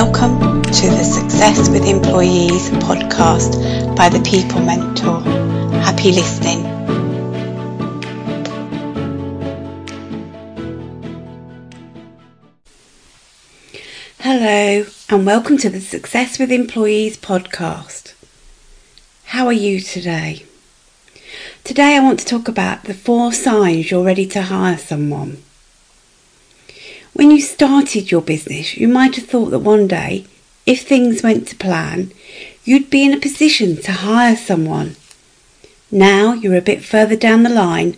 Welcome to the Success with Employees podcast by the People Mentor. Happy listening. Hello, and welcome to the Success with Employees podcast. How are you today? Today, I want to talk about the four signs you're ready to hire someone. When you started your business, you might have thought that one day, if things went to plan, you'd be in a position to hire someone. Now you're a bit further down the line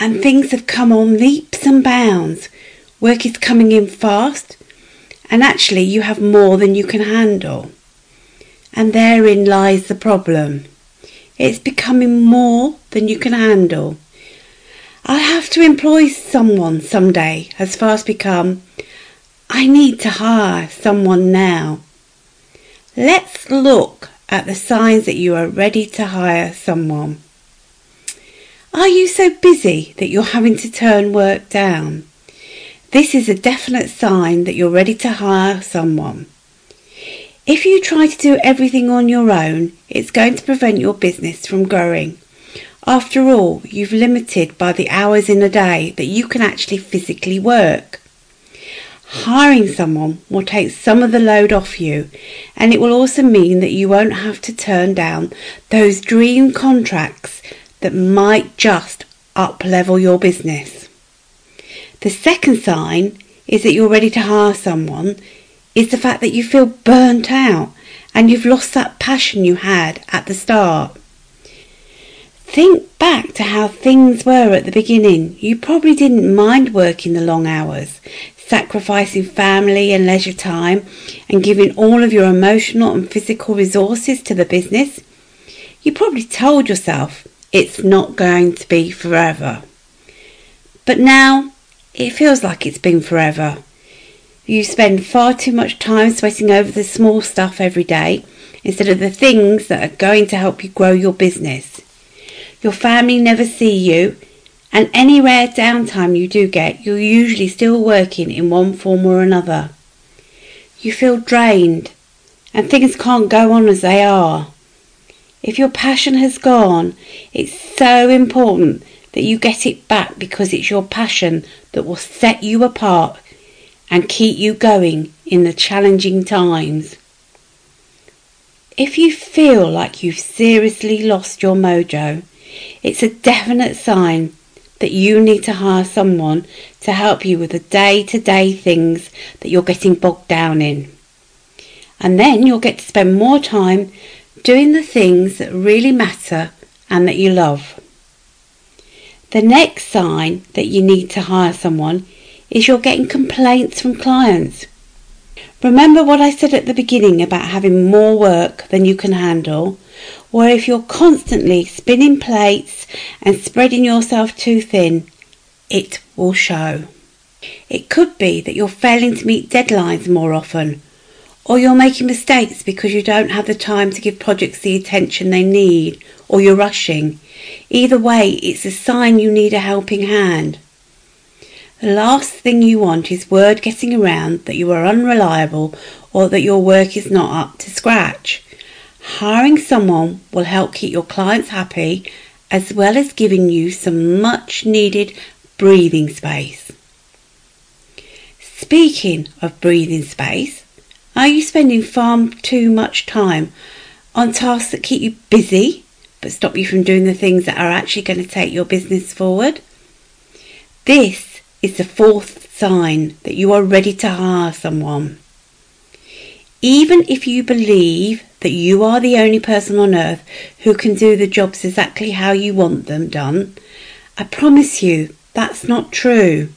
and things have come on leaps and bounds. Work is coming in fast and actually you have more than you can handle. And therein lies the problem. It's becoming more than you can handle. I have to employ someone someday has fast become, I need to hire someone now. Let's look at the signs that you are ready to hire someone. Are you so busy that you're having to turn work down? This is a definite sign that you're ready to hire someone. If you try to do everything on your own, it's going to prevent your business from growing. After all, you've limited by the hours in a day that you can actually physically work. Hiring someone will take some of the load off you, and it will also mean that you won't have to turn down those dream contracts that might just up level your business. The second sign is that you're ready to hire someone is the fact that you feel burnt out and you've lost that passion you had at the start. Think back to how things were at the beginning. You probably didn't mind working the long hours, sacrificing family and leisure time, and giving all of your emotional and physical resources to the business. You probably told yourself it's not going to be forever. But now it feels like it's been forever. You spend far too much time sweating over the small stuff every day instead of the things that are going to help you grow your business. Your family never see you, and any rare downtime you do get, you're usually still working in one form or another. You feel drained, and things can't go on as they are. If your passion has gone, it's so important that you get it back because it's your passion that will set you apart and keep you going in the challenging times. If you feel like you've seriously lost your mojo, it's a definite sign that you need to hire someone to help you with the day to day things that you're getting bogged down in. And then you'll get to spend more time doing the things that really matter and that you love. The next sign that you need to hire someone is you're getting complaints from clients. Remember what I said at the beginning about having more work than you can handle? or if you're constantly spinning plates and spreading yourself too thin, it will show. It could be that you're failing to meet deadlines more often, or you're making mistakes because you don't have the time to give projects the attention they need, or you're rushing. Either way, it's a sign you need a helping hand. The last thing you want is word getting around that you are unreliable or that your work is not up to scratch. Hiring someone will help keep your clients happy as well as giving you some much needed breathing space. Speaking of breathing space, are you spending far too much time on tasks that keep you busy but stop you from doing the things that are actually going to take your business forward? This is the fourth sign that you are ready to hire someone. Even if you believe that you are the only person on earth who can do the jobs exactly how you want them done, I promise you that's not true.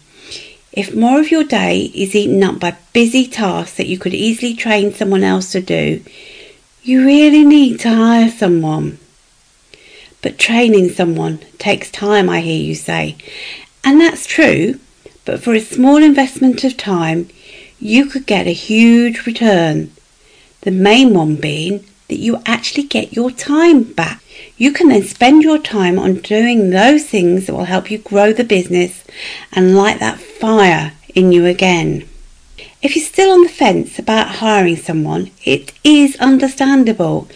If more of your day is eaten up by busy tasks that you could easily train someone else to do, you really need to hire someone. But training someone takes time, I hear you say. And that's true, but for a small investment of time, you could get a huge return. The main one being that you actually get your time back. You can then spend your time on doing those things that will help you grow the business and light that fire in you again. If you're still on the fence about hiring someone, it is understandable.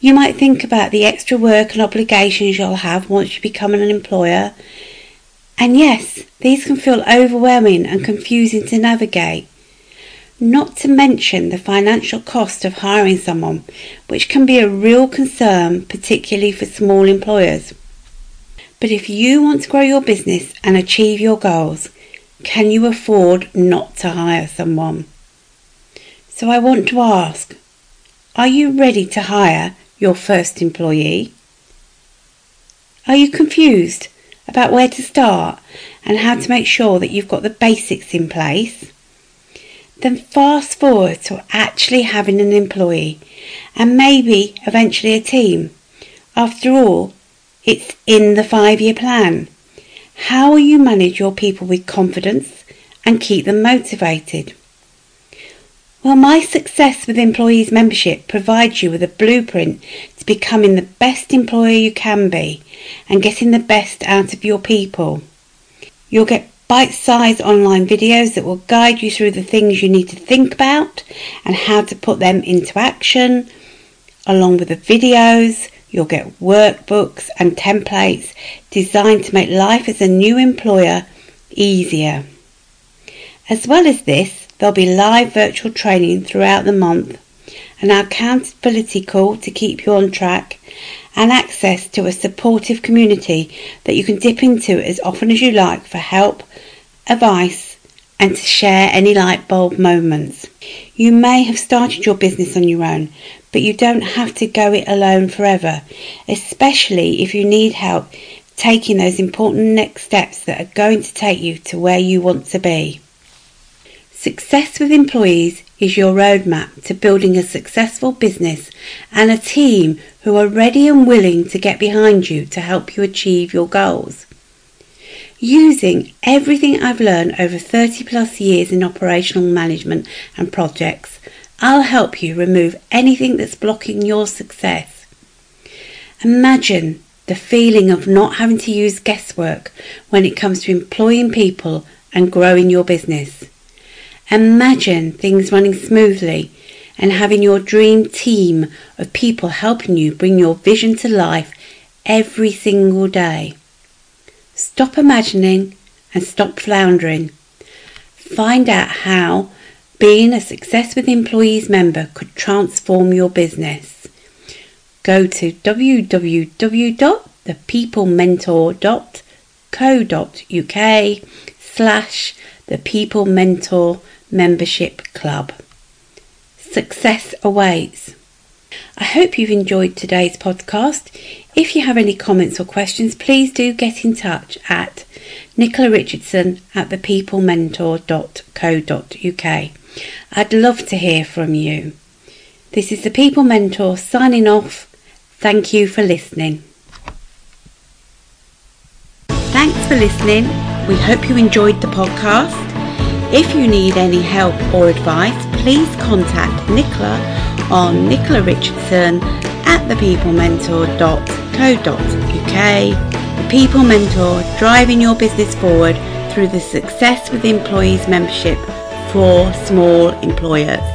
You might think about the extra work and obligations you'll have once you become an employer. And yes, these can feel overwhelming and confusing to navigate. Not to mention the financial cost of hiring someone, which can be a real concern, particularly for small employers. But if you want to grow your business and achieve your goals, can you afford not to hire someone? So I want to ask, are you ready to hire your first employee? Are you confused about where to start and how to make sure that you've got the basics in place? Then fast forward to actually having an employee and maybe eventually a team. After all, it's in the five year plan. How will you manage your people with confidence and keep them motivated? Well, my Success with Employees membership provides you with a blueprint to becoming the best employer you can be and getting the best out of your people. You'll get bite-sized online videos that will guide you through the things you need to think about and how to put them into action. Along with the videos, you'll get workbooks and templates designed to make life as a new employer easier. As well as this, There'll be live virtual training throughout the month, an accountability call to keep you on track, and access to a supportive community that you can dip into as often as you like for help, advice, and to share any light bulb moments. You may have started your business on your own, but you don't have to go it alone forever, especially if you need help taking those important next steps that are going to take you to where you want to be. Success with employees is your roadmap to building a successful business and a team who are ready and willing to get behind you to help you achieve your goals. Using everything I've learned over 30 plus years in operational management and projects, I'll help you remove anything that's blocking your success. Imagine the feeling of not having to use guesswork when it comes to employing people and growing your business. Imagine things running smoothly and having your dream team of people helping you bring your vision to life every single day. Stop imagining and stop floundering. Find out how being a Success with Employees member could transform your business. Go to www.thepeoplementor.co.uk slash the People Mentor Membership Club. Success awaits. I hope you've enjoyed today's podcast. If you have any comments or questions, please do get in touch at Nicola Richardson at thepeoplementor.co.uk. I'd love to hear from you. This is the People Mentor signing off. Thank you for listening. Thanks for listening. We hope you enjoyed the podcast. If you need any help or advice, please contact Nicola on Nicola Richardson at thepeoplementor.co.uk. The People Mentor, driving your business forward through the Success with Employees membership for small employers.